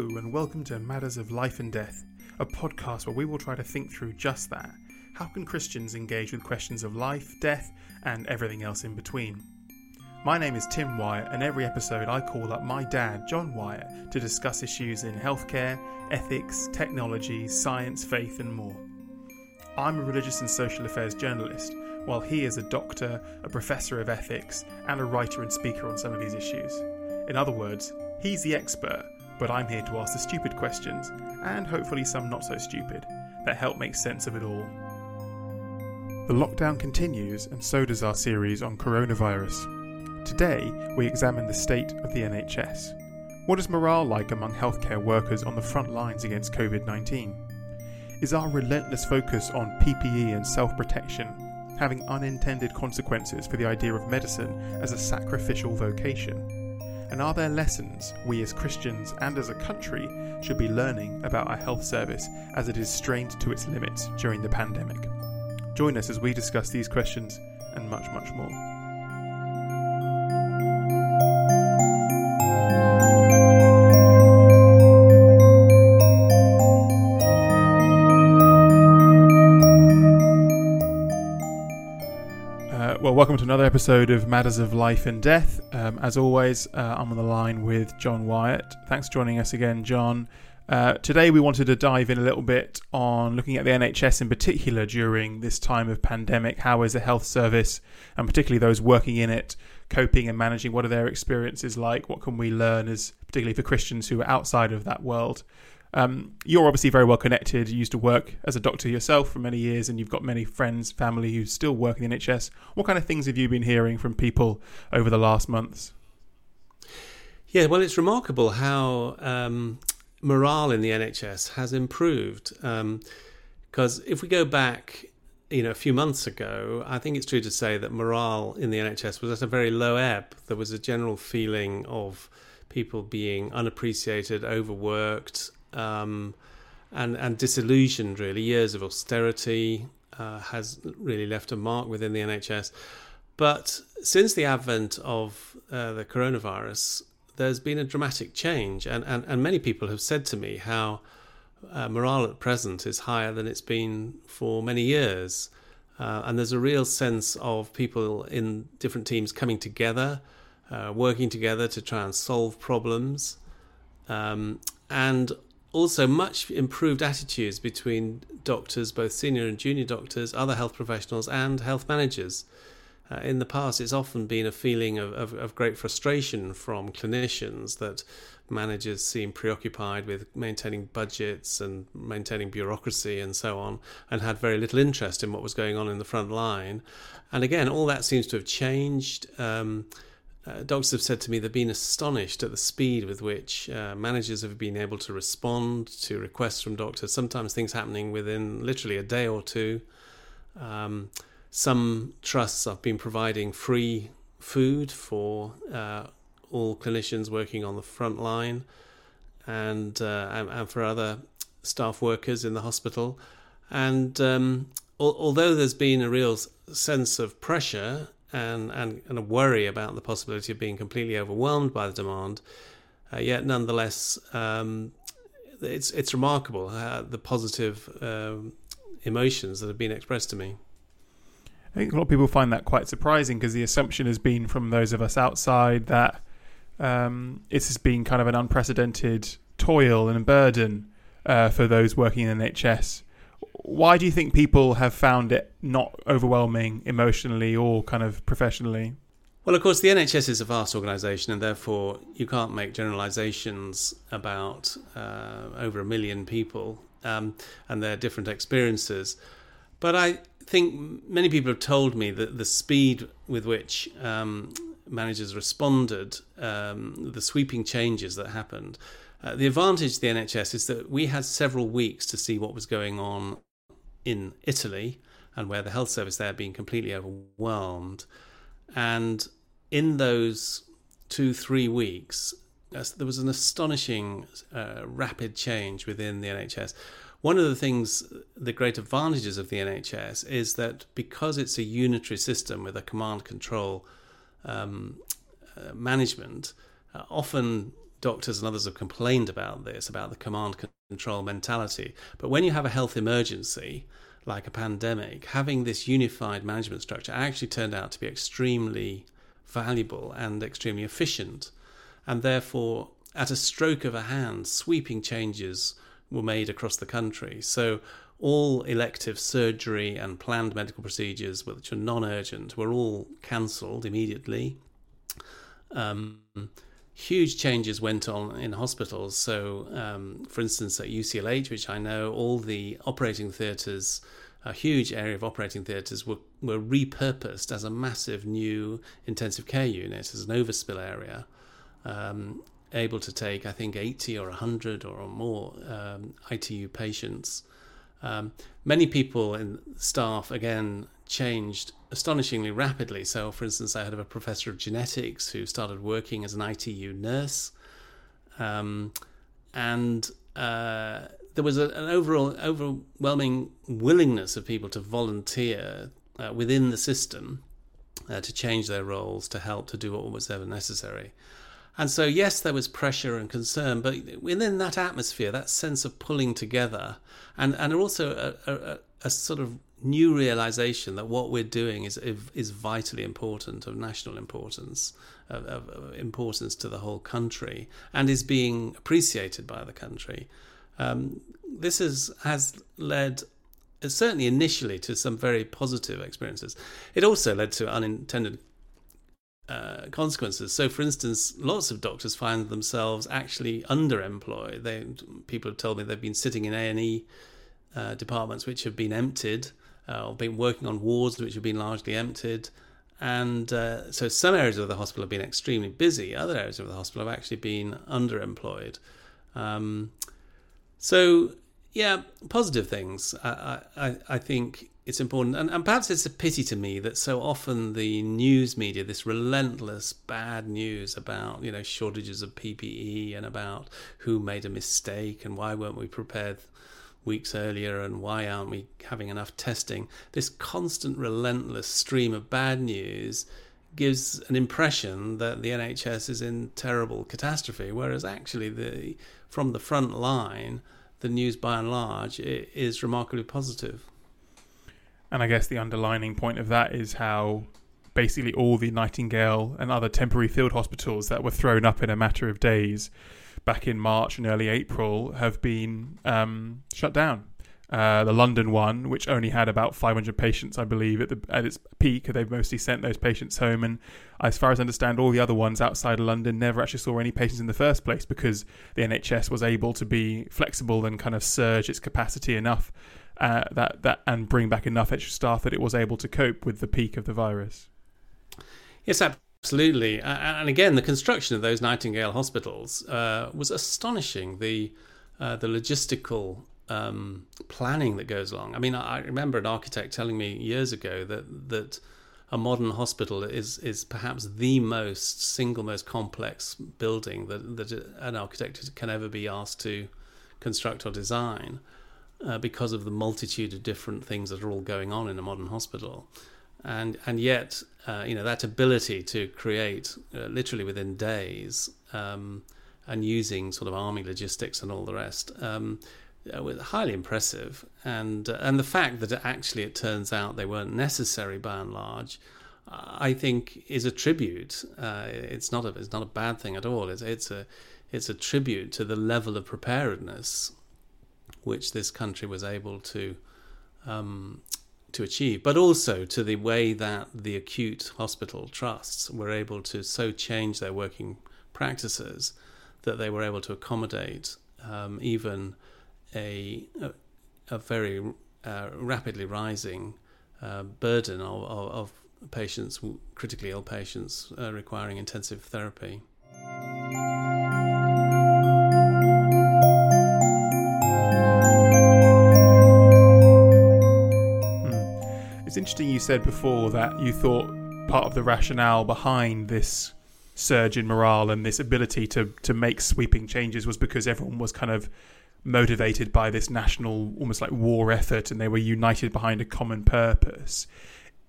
And welcome to Matters of Life and Death, a podcast where we will try to think through just that. How can Christians engage with questions of life, death, and everything else in between? My name is Tim Wyatt, and every episode I call up my dad, John Wyatt, to discuss issues in healthcare, ethics, technology, science, faith, and more. I'm a religious and social affairs journalist, while he is a doctor, a professor of ethics, and a writer and speaker on some of these issues. In other words, he's the expert but I'm here to ask the stupid questions, and hopefully some not so stupid, that help make sense of it all. The lockdown continues, and so does our series on coronavirus. Today, we examine the state of the NHS. What is morale like among healthcare workers on the front lines against COVID 19? Is our relentless focus on PPE and self protection having unintended consequences for the idea of medicine as a sacrificial vocation? And are there lessons we as Christians and as a country should be learning about our health service as it is strained to its limits during the pandemic? Join us as we discuss these questions and much, much more. Another episode of Matters of Life and Death. Um, as always, uh, I'm on the line with John Wyatt. Thanks for joining us again, John. Uh, today, we wanted to dive in a little bit on looking at the NHS in particular during this time of pandemic. How is the health service, and particularly those working in it, coping and managing? What are their experiences like? What can we learn, as particularly for Christians who are outside of that world? Um, you're obviously very well connected. You used to work as a doctor yourself for many years, and you've got many friends, family who still work in the NHS. What kind of things have you been hearing from people over the last months? Yeah, well, it's remarkable how um, morale in the NHS has improved. Because um, if we go back, you know, a few months ago, I think it's true to say that morale in the NHS was at a very low ebb. There was a general feeling of people being unappreciated, overworked, um, and and disillusioned. Really, years of austerity uh, has really left a mark within the NHS. But since the advent of uh, the coronavirus, there's been a dramatic change, and, and, and many people have said to me how uh, morale at present is higher than it's been for many years. Uh, and there's a real sense of people in different teams coming together, uh, working together to try and solve problems. Um, and also much improved attitudes between doctors, both senior and junior doctors, other health professionals, and health managers. Uh, in the past, it's often been a feeling of, of, of, great frustration from clinicians that managers seem preoccupied with maintaining budgets and maintaining bureaucracy and so on, and had very little interest in what was going on in the front line. And again, all that seems to have changed. Um, uh, doctors have said to me they've been astonished at the speed with which uh, managers have been able to respond to requests from doctors. Sometimes things happening within literally a day or two. Um, some trusts have been providing free food for uh, all clinicians working on the front line and, uh, and, and for other staff workers in the hospital. And um, al- although there's been a real sense of pressure and, and, and a worry about the possibility of being completely overwhelmed by the demand. Uh, yet, nonetheless, um, it's it's remarkable uh, the positive um, emotions that have been expressed to me. I think a lot of people find that quite surprising because the assumption has been from those of us outside that um, it's been kind of an unprecedented toil and a burden uh, for those working in NHS. Why do you think people have found it not overwhelming emotionally or kind of professionally? Well, of course, the NHS is a vast organisation, and therefore you can't make generalisations about uh, over a million people um, and their different experiences. But I think many people have told me that the speed with which um, managers responded, um, the sweeping changes that happened, uh, the advantage of the NHS is that we had several weeks to see what was going on in Italy and where the health service there had been completely overwhelmed. And in those two, three weeks, there was an astonishing uh, rapid change within the NHS. One of the things, the great advantages of the NHS is that because it's a unitary system with a command control um, uh, management, uh, often doctors and others have complained about this, about the command control mentality. But when you have a health emergency, like a pandemic, having this unified management structure actually turned out to be extremely valuable and extremely efficient. And therefore, at a stroke of a hand, sweeping changes were made across the country. So, all elective surgery and planned medical procedures, which are non urgent, were all cancelled immediately. Um, huge changes went on in hospitals. So, um, for instance, at UCLH, which I know, all the operating theatres, a huge area of operating theatres, were, were repurposed as a massive new intensive care unit, as an overspill area, um, able to take, I think, 80 or 100 or more um, ITU patients. Um, many people in staff, again, changed astonishingly rapidly. So, for instance, I had a professor of genetics who started working as an ITU nurse, um, and uh, there was a, an overall overwhelming willingness of people to volunteer uh, within the system uh, to change their roles to help to do what was ever necessary. And so, yes, there was pressure and concern, but within that atmosphere, that sense of pulling together, and, and also a, a, a sort of new realization that what we're doing is is vitally important, of national importance, of, of, importance to the whole country, and is being appreciated by the country. Um, this is, has led, certainly initially, to some very positive experiences. It also led to unintended uh, consequences. So, for instance, lots of doctors find themselves actually underemployed. They people have told me they've been sitting in A and E uh, departments which have been emptied uh, or been working on wards which have been largely emptied. And uh, so some areas of the hospital have been extremely busy, other areas of the hospital have actually been underemployed. Um, so, yeah, positive things. I, I, I think it's important. And, and perhaps it's a pity to me that so often the news media, this relentless bad news about, you know, shortages of PPE and about who made a mistake and why weren't we prepared weeks earlier and why aren't we having enough testing? This constant, relentless stream of bad news gives an impression that the NHS is in terrible catastrophe, whereas actually the from the front line, the news by and large is remarkably positive. And I guess the underlining point of that is how basically all the Nightingale and other temporary field hospitals that were thrown up in a matter of days back in March and early April have been um, shut down. Uh, the London one, which only had about 500 patients, I believe, at, the, at its peak, they've mostly sent those patients home. And as far as I understand, all the other ones outside of London never actually saw any patients in the first place because the NHS was able to be flexible and kind of surge its capacity enough uh, that that and bring back enough extra staff that it was able to cope with the peak of the virus. Yes, Absolutely, and again, the construction of those Nightingale hospitals uh, was astonishing. The uh, the logistical um, planning that goes along. I mean, I remember an architect telling me years ago that that a modern hospital is is perhaps the most single most complex building that that an architect can ever be asked to construct or design uh, because of the multitude of different things that are all going on in a modern hospital and and yet uh, you know that ability to create uh, literally within days um, and using sort of army logistics and all the rest um, uh, was highly impressive and uh, and the fact that actually it turns out they weren't necessary by and large I think is a tribute. Uh, it's not a it's not a bad thing at all. It's it's a it's a tribute to the level of preparedness which this country was able to um, to achieve, but also to the way that the acute hospital trusts were able to so change their working practices that they were able to accommodate um, even a, a, very uh, rapidly rising uh, burden of, of, of, patients, critically ill patients uh, requiring intensive therapy. Interesting you said before that you thought part of the rationale behind this surge in morale and this ability to to make sweeping changes was because everyone was kind of motivated by this national almost like war effort and they were united behind a common purpose.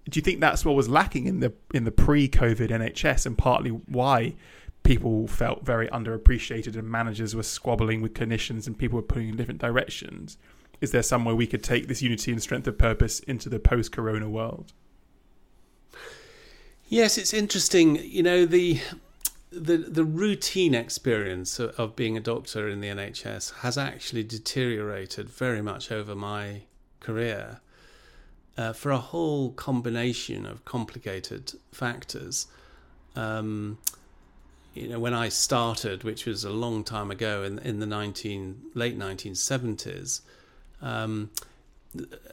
Do you think that's what was lacking in the in the pre-COVID NHS and partly why people felt very underappreciated and managers were squabbling with clinicians and people were pulling in different directions? Is there some way we could take this unity and strength of purpose into the post corona world? Yes, it's interesting. You know, the the the routine experience of, of being a doctor in the NHS has actually deteriorated very much over my career uh, for a whole combination of complicated factors. Um, you know, when I started, which was a long time ago in in the nineteen late nineteen seventies, um,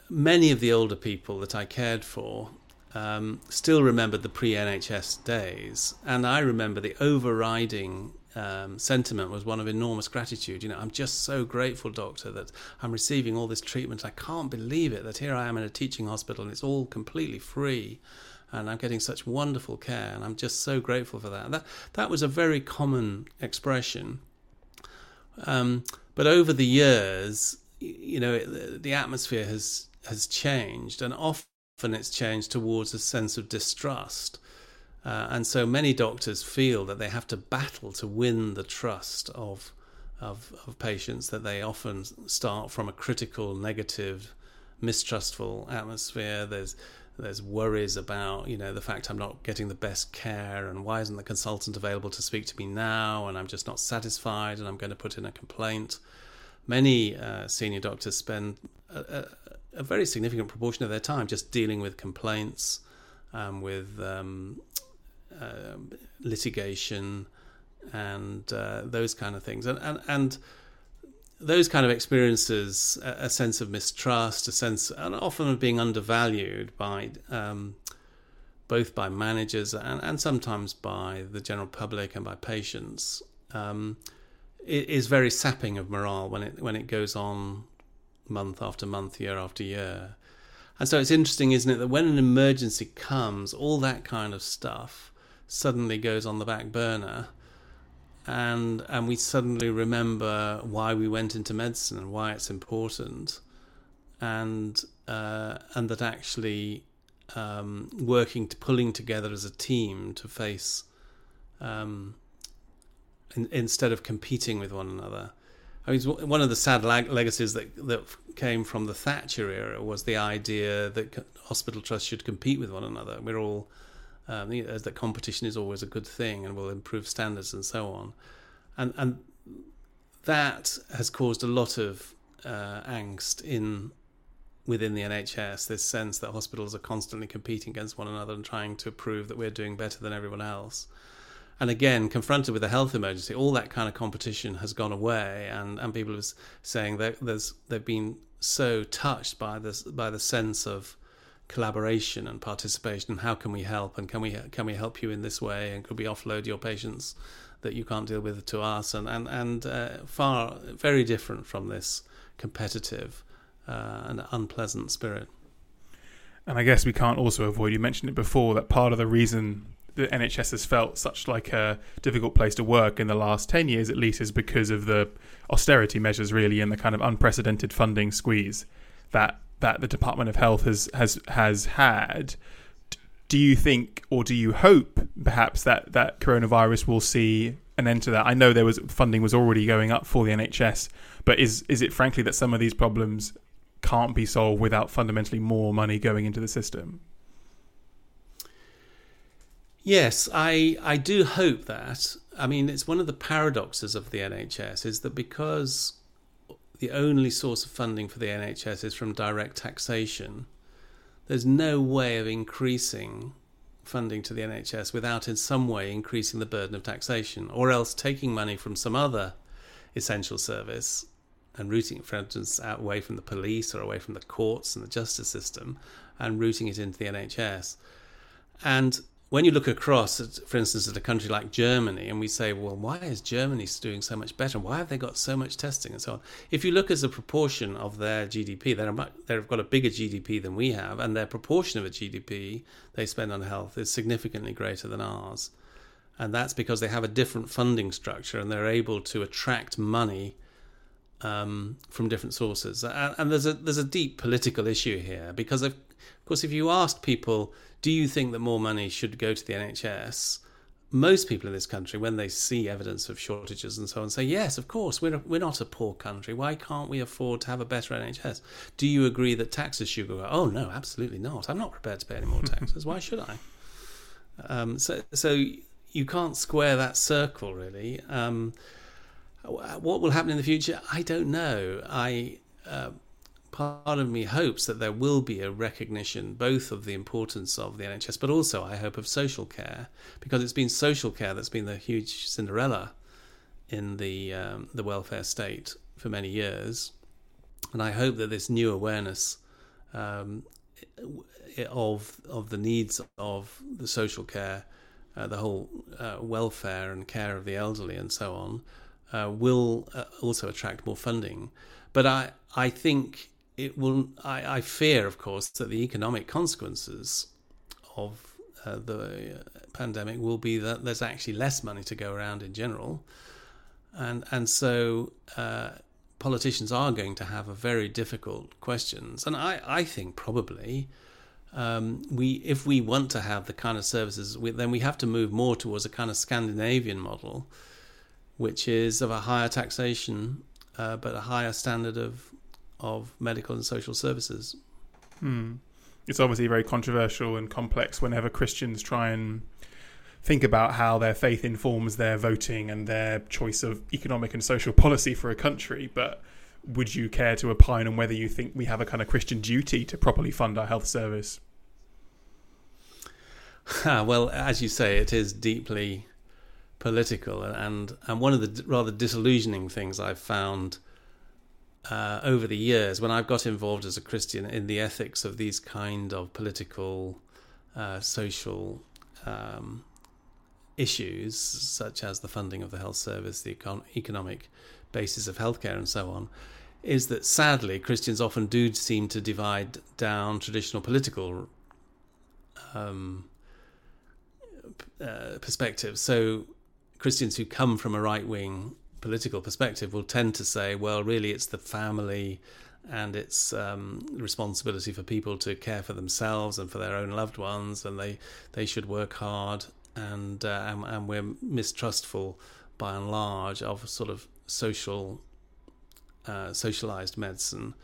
many of the older people that I cared for um, still remembered the pre NHS days, and I remember the overriding um, sentiment was one of enormous gratitude. You know, I'm just so grateful, doctor, that I'm receiving all this treatment. I can't believe it that here I am in a teaching hospital and it's all completely free, and I'm getting such wonderful care, and I'm just so grateful for that. That that was a very common expression. Um, but over the years, you know the atmosphere has has changed, and often it's changed towards a sense of distrust. Uh, and so many doctors feel that they have to battle to win the trust of, of, of patients. That they often start from a critical, negative, mistrustful atmosphere. There's there's worries about you know the fact I'm not getting the best care and why isn't the consultant available to speak to me now and I'm just not satisfied and I'm going to put in a complaint many uh, senior doctors spend a, a, a, very significant proportion of their time just dealing with complaints, um, with um, uh, litigation, and uh, those kind of things, and and, and those kind of experiences, a, a, sense of mistrust, a sense, and often of being undervalued by. Um, both by managers and, and sometimes by the general public and by patients, um, is very sapping of morale when it when it goes on month after month, year after year. And so it's interesting, isn't it, that when an emergency comes, all that kind of stuff suddenly goes on the back burner, and and we suddenly remember why we went into medicine and why it's important, and uh, and that actually um, working to pulling together as a team to face um, in, instead of competing with one another. I mean, one of the sad leg- legacies that that came from the Thatcher era was the idea that hospital trusts should compete with one another. We're all um, that competition is always a good thing and will improve standards and so on, and and that has caused a lot of uh, angst in within the NHS. This sense that hospitals are constantly competing against one another and trying to prove that we're doing better than everyone else and again, confronted with a health emergency, all that kind of competition has gone away, and, and people are saying that there's they've been so touched by this by the sense of collaboration and participation. And how can we help? And can we can we help you in this way? And could we offload your patients that you can't deal with to us? And and and uh, far very different from this competitive uh, and unpleasant spirit. And I guess we can't also avoid. You mentioned it before that part of the reason the NHS has felt such like a difficult place to work in the last 10 years at least is because of the austerity measures really and the kind of unprecedented funding squeeze that that the Department of Health has has has had. Do you think or do you hope perhaps that that coronavirus will see an end to that? I know there was funding was already going up for the NHS but is is it frankly that some of these problems can't be solved without fundamentally more money going into the system Yes, I I do hope that. I mean, it's one of the paradoxes of the NHS is that because the only source of funding for the NHS is from direct taxation, there's no way of increasing funding to the NHS without in some way increasing the burden of taxation, or else taking money from some other essential service and routing it, for instance, away from the police or away from the courts and the justice system and routing it into the NHS. And when you look across, at, for instance, at a country like Germany, and we say, well, why is Germany doing so much better? Why have they got so much testing and so on? If you look as a proportion of their GDP, they're, they've got a bigger GDP than we have, and their proportion of a GDP they spend on health is significantly greater than ours. And that's because they have a different funding structure and they're able to attract money um, from different sources. And, and there's a there's a deep political issue here because of, of course, if you ask people do you think that more money should go to the NHS? Most people in this country, when they see evidence of shortages and so on, say, yes, of course, we're, we're not a poor country. Why can't we afford to have a better NHS? Do you agree that taxes should go up? Oh, no, absolutely not. I'm not prepared to pay any more taxes. Why should I? Um, so, so you can't square that circle, really. Um, what will happen in the future? I don't know. I. Uh, part of me hopes that there will be a recognition both of the importance of the NHS, but also I hope of social care, because it's been social care that's been the huge Cinderella in the um, the welfare state for many years, and I hope that this new awareness um, of of the needs of the social care, uh, the whole uh, welfare and care of the elderly, and so on, uh, will uh, also attract more funding. But I I think it will. I, I fear, of course, that the economic consequences of uh, the pandemic will be that there's actually less money to go around in general, and and so uh, politicians are going to have a very difficult questions. And I I think probably. Um, we if we want to have the kind of services, we, then we have to move more towards a kind of Scandinavian model, which is of a higher taxation, uh, but a higher standard of of medical and social services. Hmm. It's obviously very controversial and complex whenever Christians try and think about how their faith informs their voting and their choice of economic and social policy for a country. But would you care to opine on whether you think we have a kind of Christian duty to properly fund our health service? well, as you say, it is deeply political, and and one of the rather disillusioning things I've found uh, over the years when I've got involved as a Christian in the ethics of these kind of political, uh, social um, issues, such as the funding of the health service, the econ- economic basis of healthcare, and so on, is that sadly Christians often do seem to divide down traditional political um, uh, perspectives. So Christians who come from a right wing political perspective will tend to say, well, really, it's the family and it's um, responsibility for people to care for themselves and for their own loved ones, and they they should work hard. And uh, and, and, we're mistrustful by and large of sort of social uh, socialized medicine.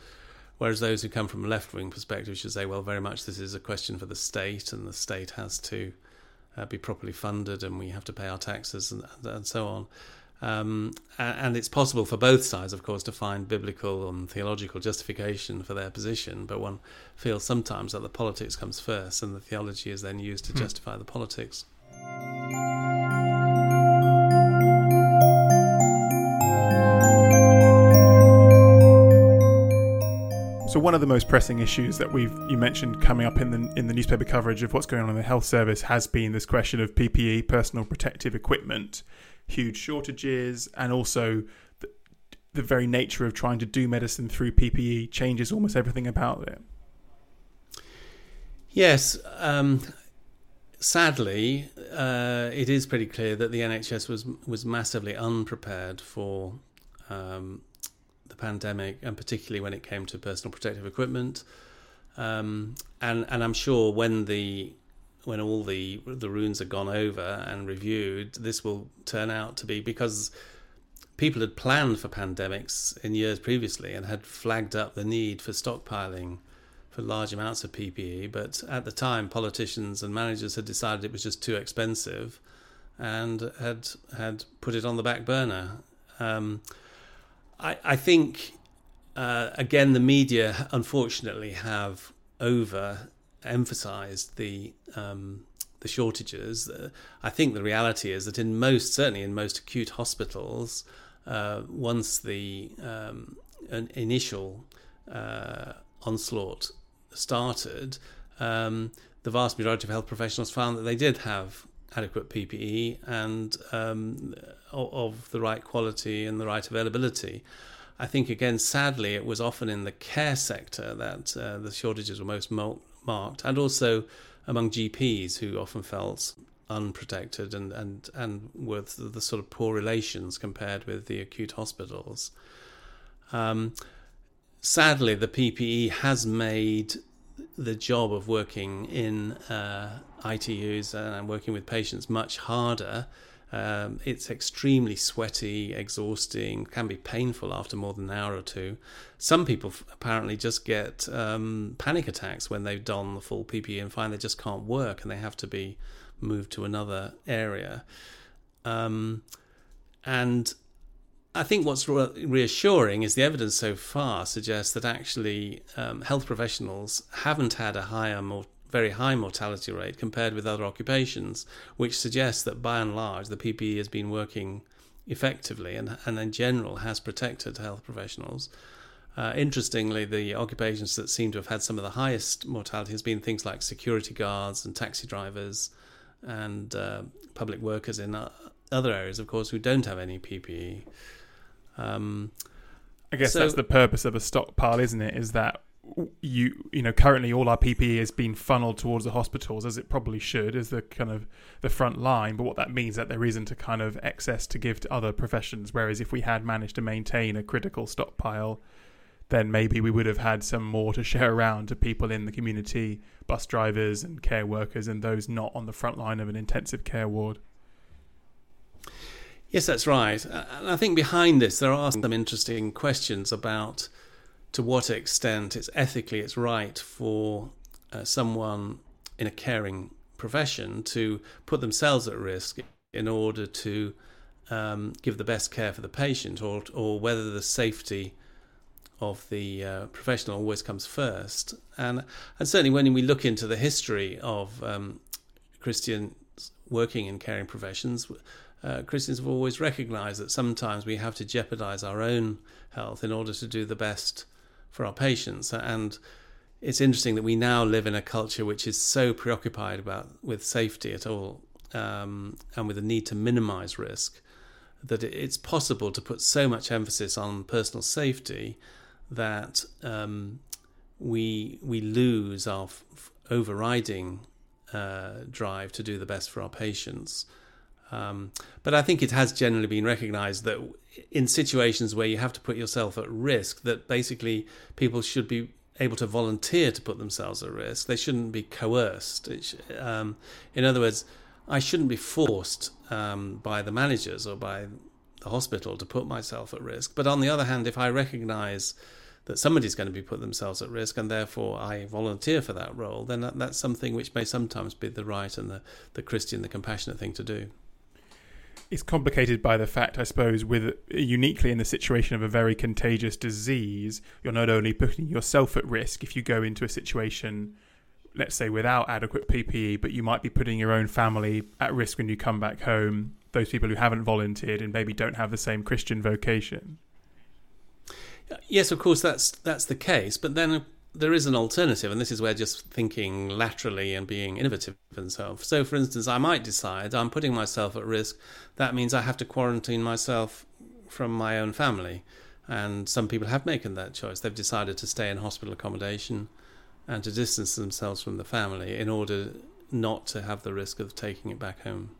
Whereas those who come from a left wing perspective should say, well, very much this is a question for the state, and the state has to uh, be properly funded, and we have to pay our taxes and, and so on. Um, and it's possible for both sides, of course, to find biblical and theological justification for their position, but one feels sometimes that the politics comes first and the theology is then used to hmm. justify the politics. One of the most pressing issues that we've you mentioned coming up in the in the newspaper coverage of what's going on in the health service has been this question of PPE, personal protective equipment huge shortages, and also the, the very nature of trying to do medicine through PPE changes almost everything about it. Yes. Um, sadly, uh, it is pretty clear that the NHS was was massively unprepared for um, the pandemic, and particularly when it came to personal protective equipment. Um, and and I'm sure when the when all the the runes are gone over and reviewed, this will turn out to be because people had planned for pandemics in years previously and had flagged up the need for stockpiling for large amounts of PPE. But at the time, politicians and managers had decided it was just too expensive, and had had put it on the back burner. Um, I, I think uh, again the media unfortunately have over emphasized the um, the shortages. I think the reality is that in most, certainly in most acute hospitals, uh, once the um, initial uh, onslaught started, um, the vast majority of health professionals found that they did have adequate PPE and um, of the right quality and the right availability. I think again, sadly, it was often in the care sector that uh, the shortages were most marked, and also among GPs who often felt unprotected and and and with the, sort of poor relations compared with the acute hospitals. Um, sadly, the PPE has made the job of working in uh, ITUs and working with patients much harder. Um, it's extremely sweaty, exhausting, can be painful after more than an hour or two. Some people f- apparently just get um, panic attacks when they don the full PPE and find they just can't work and they have to be moved to another area. Um, and I think what's reassuring is the evidence so far suggests that actually um, health professionals haven't had a higher, more, very high mortality rate compared with other occupations, which suggests that by and large the PPE has been working effectively and, and in general has protected health professionals. Uh, interestingly, the occupations that seem to have had some of the highest mortality has been things like security guards and taxi drivers and uh, public workers in uh, other areas, of course, who don't have any PPE. Um, I guess so, that's the purpose of a stockpile, isn't it? Is that you you know currently all our PPE is being funneled towards the hospitals as it probably should as the kind of the front line. But what that means that there isn't a kind of excess to give to other professions. Whereas if we had managed to maintain a critical stockpile, then maybe we would have had some more to share around to people in the community, bus drivers and care workers, and those not on the front line of an intensive care ward. Yes, that's right. And I think behind this, there are some interesting questions about to what extent it's ethically it's right for uh, someone in a caring profession to put themselves at risk in order to um, give the best care for the patient, or or whether the safety of the uh, professional always comes first. And and certainly when we look into the history of um, Christians working in caring professions, uh, Christians have always recognized that sometimes we have to jeopardize our own health in order to do the best for our patients. And it's interesting that we now live in a culture which is so preoccupied about with safety at all um, and with the need to minimize risk that it's possible to put so much emphasis on personal safety that um, we we lose our f- overriding uh, drive to do the best for our patients. Um, but I think it has generally been recognised that in situations where you have to put yourself at risk, that basically people should be able to volunteer to put themselves at risk. They shouldn't be coerced. Sh- um, in other words, I shouldn't be forced um, by the managers or by the hospital to put myself at risk. But on the other hand, if I recognise that somebody's going to be put themselves at risk and therefore I volunteer for that role, then that, that's something which may sometimes be the right and the, the Christian, the compassionate thing to do it's complicated by the fact, I suppose, with uniquely in the situation of a very contagious disease, you're not only putting yourself at risk if you go into a situation, let's say, without adequate PPE, but you might be putting your own family at risk when you come back home. Those people who haven't volunteered and maybe don't have the same Christian vocation. Yes, of course, that's that's the case. But then there is an alternative, and this is where just thinking laterally and being innovative and so. on. So, for instance, I might decide I'm putting myself at risk. That means I have to quarantine myself from my own family, and some people have made that choice. They've decided to stay in hospital accommodation and to distance themselves from the family in order not to have the risk of taking it back home.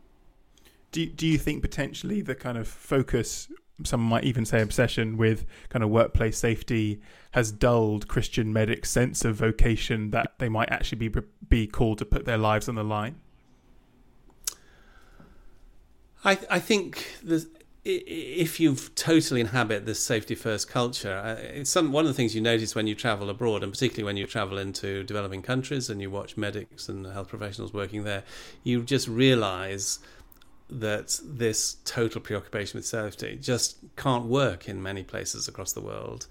Do do you think potentially the kind of focus some might even say obsession with kind of workplace safety has dulled Christian medics' sense of vocation that they might actually be be called to put their lives on the line? I I think if you've totally inhabit this safety first culture, uh, it's some one of the things you notice when you travel abroad, and particularly when you travel into developing countries and you watch medics and health professionals working there, you just realise that this total preoccupation with safety just can't work in many places across the world,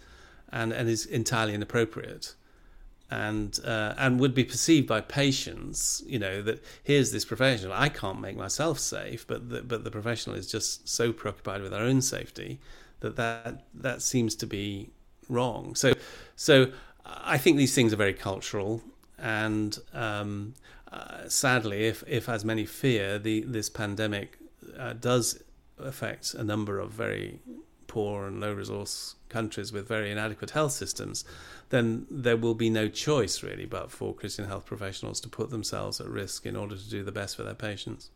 and and is entirely inappropriate and uh, and would be perceived by patients, you know, that here's this professional. I can't make myself safe, but the, but the professional is just so preoccupied with their own safety that that that seems to be wrong. So so I think these things are very cultural, and um, sadly, if if as many fear, the this pandemic uh, does affect a number of very poor and low resource countries with very inadequate health systems, then there will be no choice really but for Christian health professionals to put themselves at risk in order to do the best for their patients.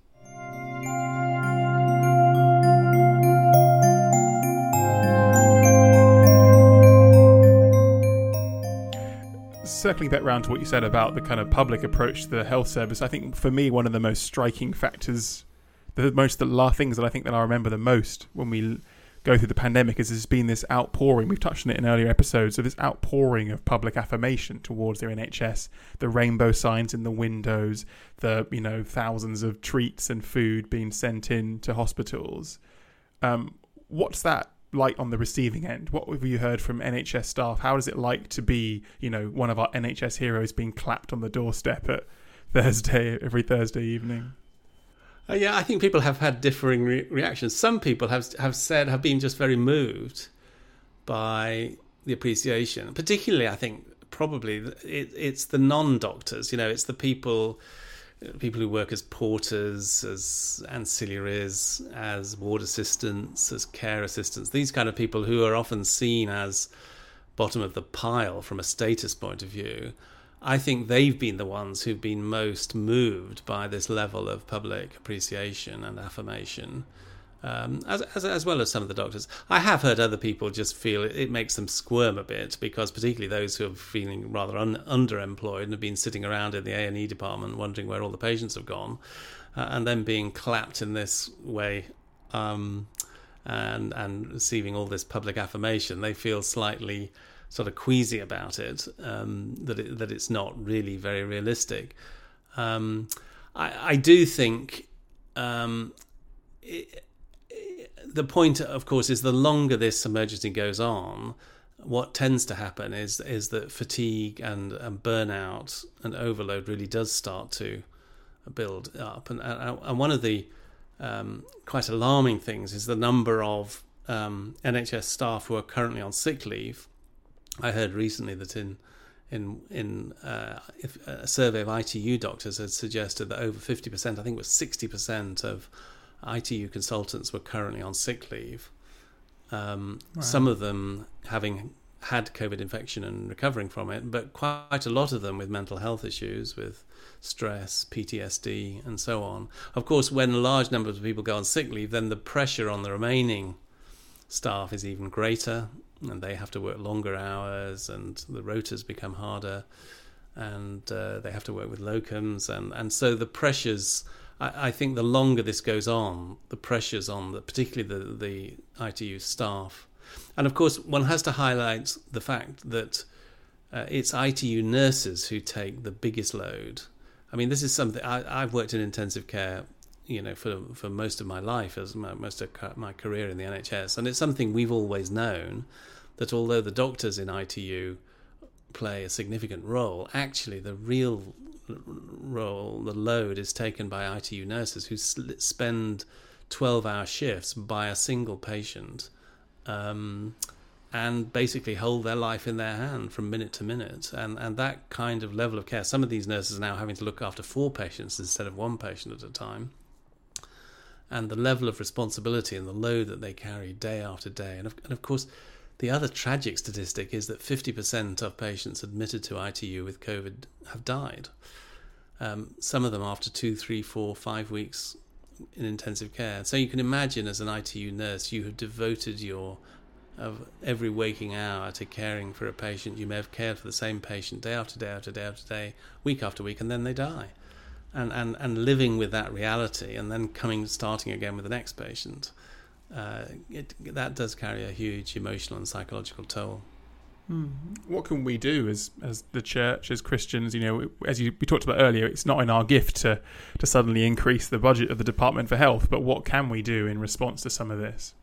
Circling back round to what you said about the kind of public approach to the health service, I think for me one of the most striking factors, the most the things that I think that I remember the most when we go through the pandemic is there's been this outpouring. We've touched on it in earlier episodes of this outpouring of public affirmation towards their NHS. The rainbow signs in the windows, the you know thousands of treats and food being sent in to hospitals. Um, what's that like on the receiving end? What have you heard from NHS staff? How is it like to be you know one of our NHS heroes being clapped on the doorstep at Thursday every Thursday evening? Uh, yeah, I think people have had differing re- reactions. Some people have have said have been just very moved by the appreciation. Particularly, I think probably it, it's the non-doctors. You know, it's the people people who work as porters, as ancillaries, as ward assistants, as care assistants. These kind of people who are often seen as bottom of the pile from a status point of view I think they've been the ones who've been most moved by this level of public appreciation and affirmation, um, as, as, as well as some of the doctors. I have heard other people just feel it, it makes them squirm a bit because, particularly those who are feeling rather un, underemployed and have been sitting around in the A and E department wondering where all the patients have gone, uh, and then being clapped in this way. Um, and and receiving all this public affirmation, they feel slightly sort of queasy about it, um, that it, that it's not really very realistic. Um, I, I, do think um, it, the point, of course, is the longer this emergency goes on, what tends to happen is is that fatigue and, and burnout and overload really does start to build up, and and, one of the um, quite alarming things is the number of um, NHS staff who are currently on sick leave. I heard recently that in in in uh, a survey of ITU doctors had suggested that over fifty percent, I think it was sixty percent of ITU consultants were currently on sick leave. Um, wow. Some of them having had COVID infection and recovering from it, but quite a lot of them with mental health issues, with stress, PTSD, and so on. Of course, when a large number of people go on sick leave, then the pressure on the remaining staff is even greater and they have to work longer hours, and the rotas become harder, and uh, they have to work with locums, and and so the pressures. I, I, think the longer this goes on, the pressures on the, particularly the the ITU staff, and of course one has to highlight the fact that uh, it's ITU nurses who take the biggest load. I mean, this is something I, I've worked in intensive care you know for for most of my life as my, most of my career in the NHS and it's something we've always known that although the doctors in ITU play a significant role actually the real role the load is taken by ITU nurses who spend 12 hour shifts by a single patient um, and basically hold their life in their hand from minute to minute. And, and that kind of level of care, some of these nurses are now having to look after four patients instead of one patient at a time and the level of responsibility and the load that they carry day after day. And of, and of course, the other tragic statistic is that 50% of patients admitted to ITU with COVID have died. Um, some of them after two, three, four, five weeks in intensive care. So you can imagine, as an ITU nurse, you have devoted your of every waking hour to caring for a patient. You may have cared for the same patient day after day after day after day, week after week, and then they die and, and, and living with that reality and then coming starting again with the next patient uh, it, that does carry a huge emotional and psychological toll. Hmm. What can we do as as the church, as Christians? You know, as you, we talked about earlier, it's not in our gift to to suddenly increase the budget of the Department for Health, but what can we do in response to some of this?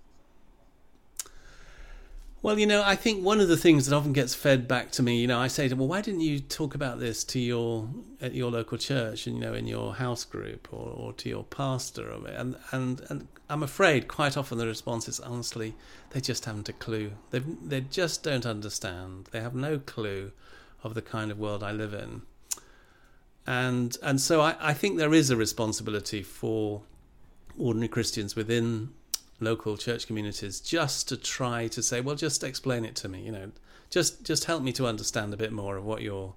Well, you know, I think one of the things that often gets fed back to me, you know, I say to, well, why didn't you talk about this to your at your local church, and you know, in your house group or, or to your pastor, and and and I'm afraid quite often the response is honestly they just haven't a clue. They they just don't understand. They have no clue of the kind of world I live in, and and so I, I think there is a responsibility for ordinary Christians within local church communities just to try to say, well, just explain it to me. You know, just just help me to understand a bit more of what your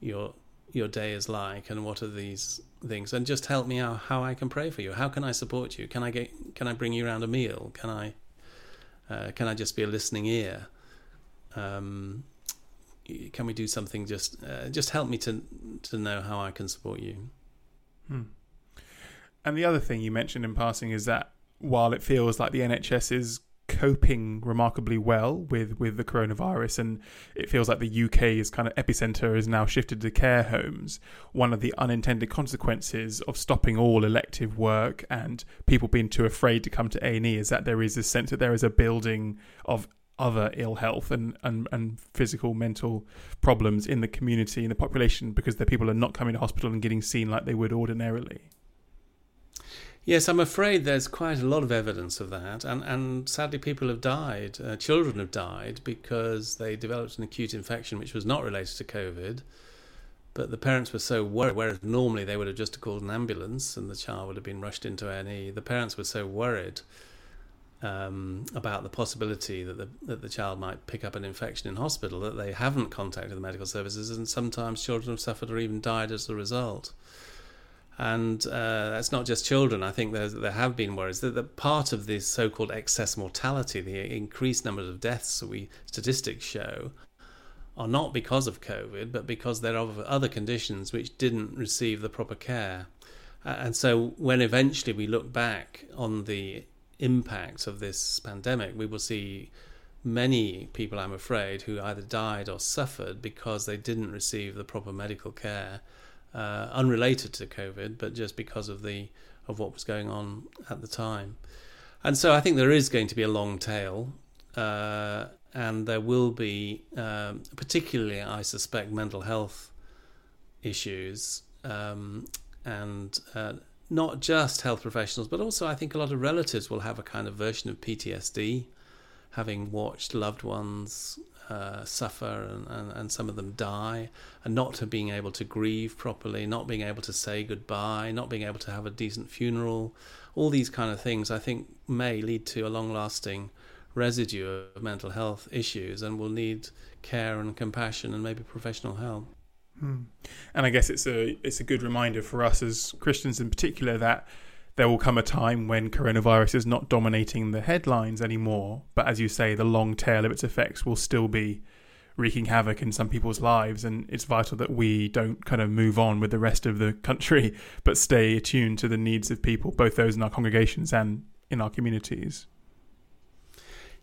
your your day is like and what are these things, and just help me out how I can pray for you. How can I support you? Can I get can I bring you around a meal? Can I uh, can I just be a listening ear? Um, can we do something just uh, just help me to to know how I can support you? Hmm. And the other thing you mentioned in passing is that while it feels like the NHS is coping remarkably well with with the coronavirus and it feels like the UK's kind of epicenter is now shifted to care homes one of the unintended consequences of stopping all elective work and people being too afraid to come to A&E is that there is a sense that there is a building of other ill health and, and, and physical mental problems in the community in the population because the people are not coming to hospital and getting seen like they would ordinarily Yes, I'm afraid there's quite a lot of evidence of that, and and sadly, people have died. Uh, children have died because they developed an acute infection which was not related to COVID, but the parents were so worried. Whereas normally they would have just called an ambulance and the child would have been rushed into A&E. The parents were so worried um, about the possibility that the that the child might pick up an infection in hospital that they haven't contacted the medical services, and sometimes children have suffered or even died as a result and uh, that's not just children. I think there have been worries that, part of this so-called excess mortality, the increased numbers of deaths that we statistics show, are not because of COVID, but because there are other conditions which didn't receive the proper care. Uh, and so, when eventually we look back on the impact of this pandemic, we will see many people, I'm afraid, who either died or suffered because they didn't receive the proper medical care uh, unrelated to COVID, but just because of the of what was going on at the time. And so I think there is going to be a long tail, uh, and there will be, um, particularly, I suspect, mental health issues, um, and uh, not just health professionals, but also I think a lot of relatives will have a kind of version of PTSD, having watched loved ones uh, suffer and, and, and, some of them die, and not being able to grieve properly, not being able to say goodbye, not being able to have a decent funeral, all these kind of things I think may lead to a long lasting residue of mental health issues and will need care and compassion and maybe professional help. Hmm. And I guess it's a it's a good reminder for us as Christians in particular that there will come a time when coronavirus is not dominating the headlines anymore. But as you say, the long tail of its effects will still be wreaking havoc in some people's lives. And it's vital that we don't kind of move on with the rest of the country, but stay attuned to the needs of people, both those in our congregations and in our communities.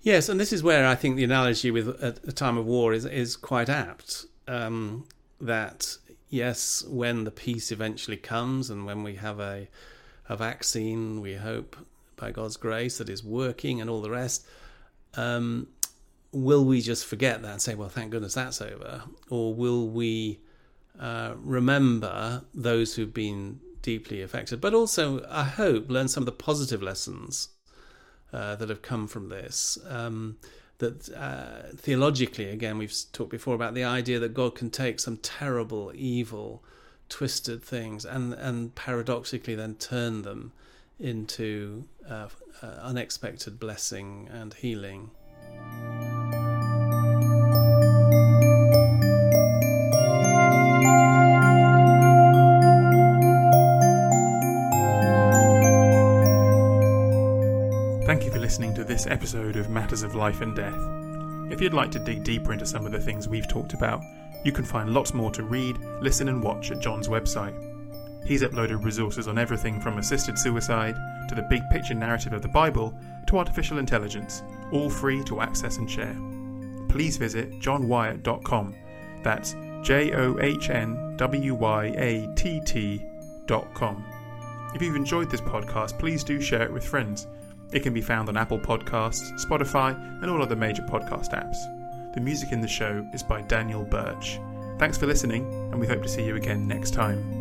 Yes, and this is where I think the analogy with a, time of war is is quite apt. Um, that yes, when the peace eventually comes, and when we have a a vaccine, we hope by God's grace that is working and all the rest. Um, will we just forget that and say, well, thank goodness that's over? Or will we uh, remember those who've been deeply affected, but also, I hope, learn some of the positive lessons uh, that have come from this? Um, that uh, theologically, again, we've talked before about the idea that God can take some terrible, evil, twisted things and and paradoxically then turn them into uh, uh, unexpected blessing and healing. Thank you for listening to this episode of Matters of Life and Death. If you'd like to dig deeper into some of the things we've talked about, you can find lots more to read, listen, and watch at John's website. He's uploaded resources on everything from assisted suicide to the big picture narrative of the Bible to artificial intelligence, all free to access and share. Please visit johnwyatt.com. That's J O H N W Y A T T.com. If you've enjoyed this podcast, please do share it with friends. It can be found on Apple Podcasts, Spotify, and all other major podcast apps. The music in the show is by Daniel Birch. Thanks for listening, and we hope to see you again next time.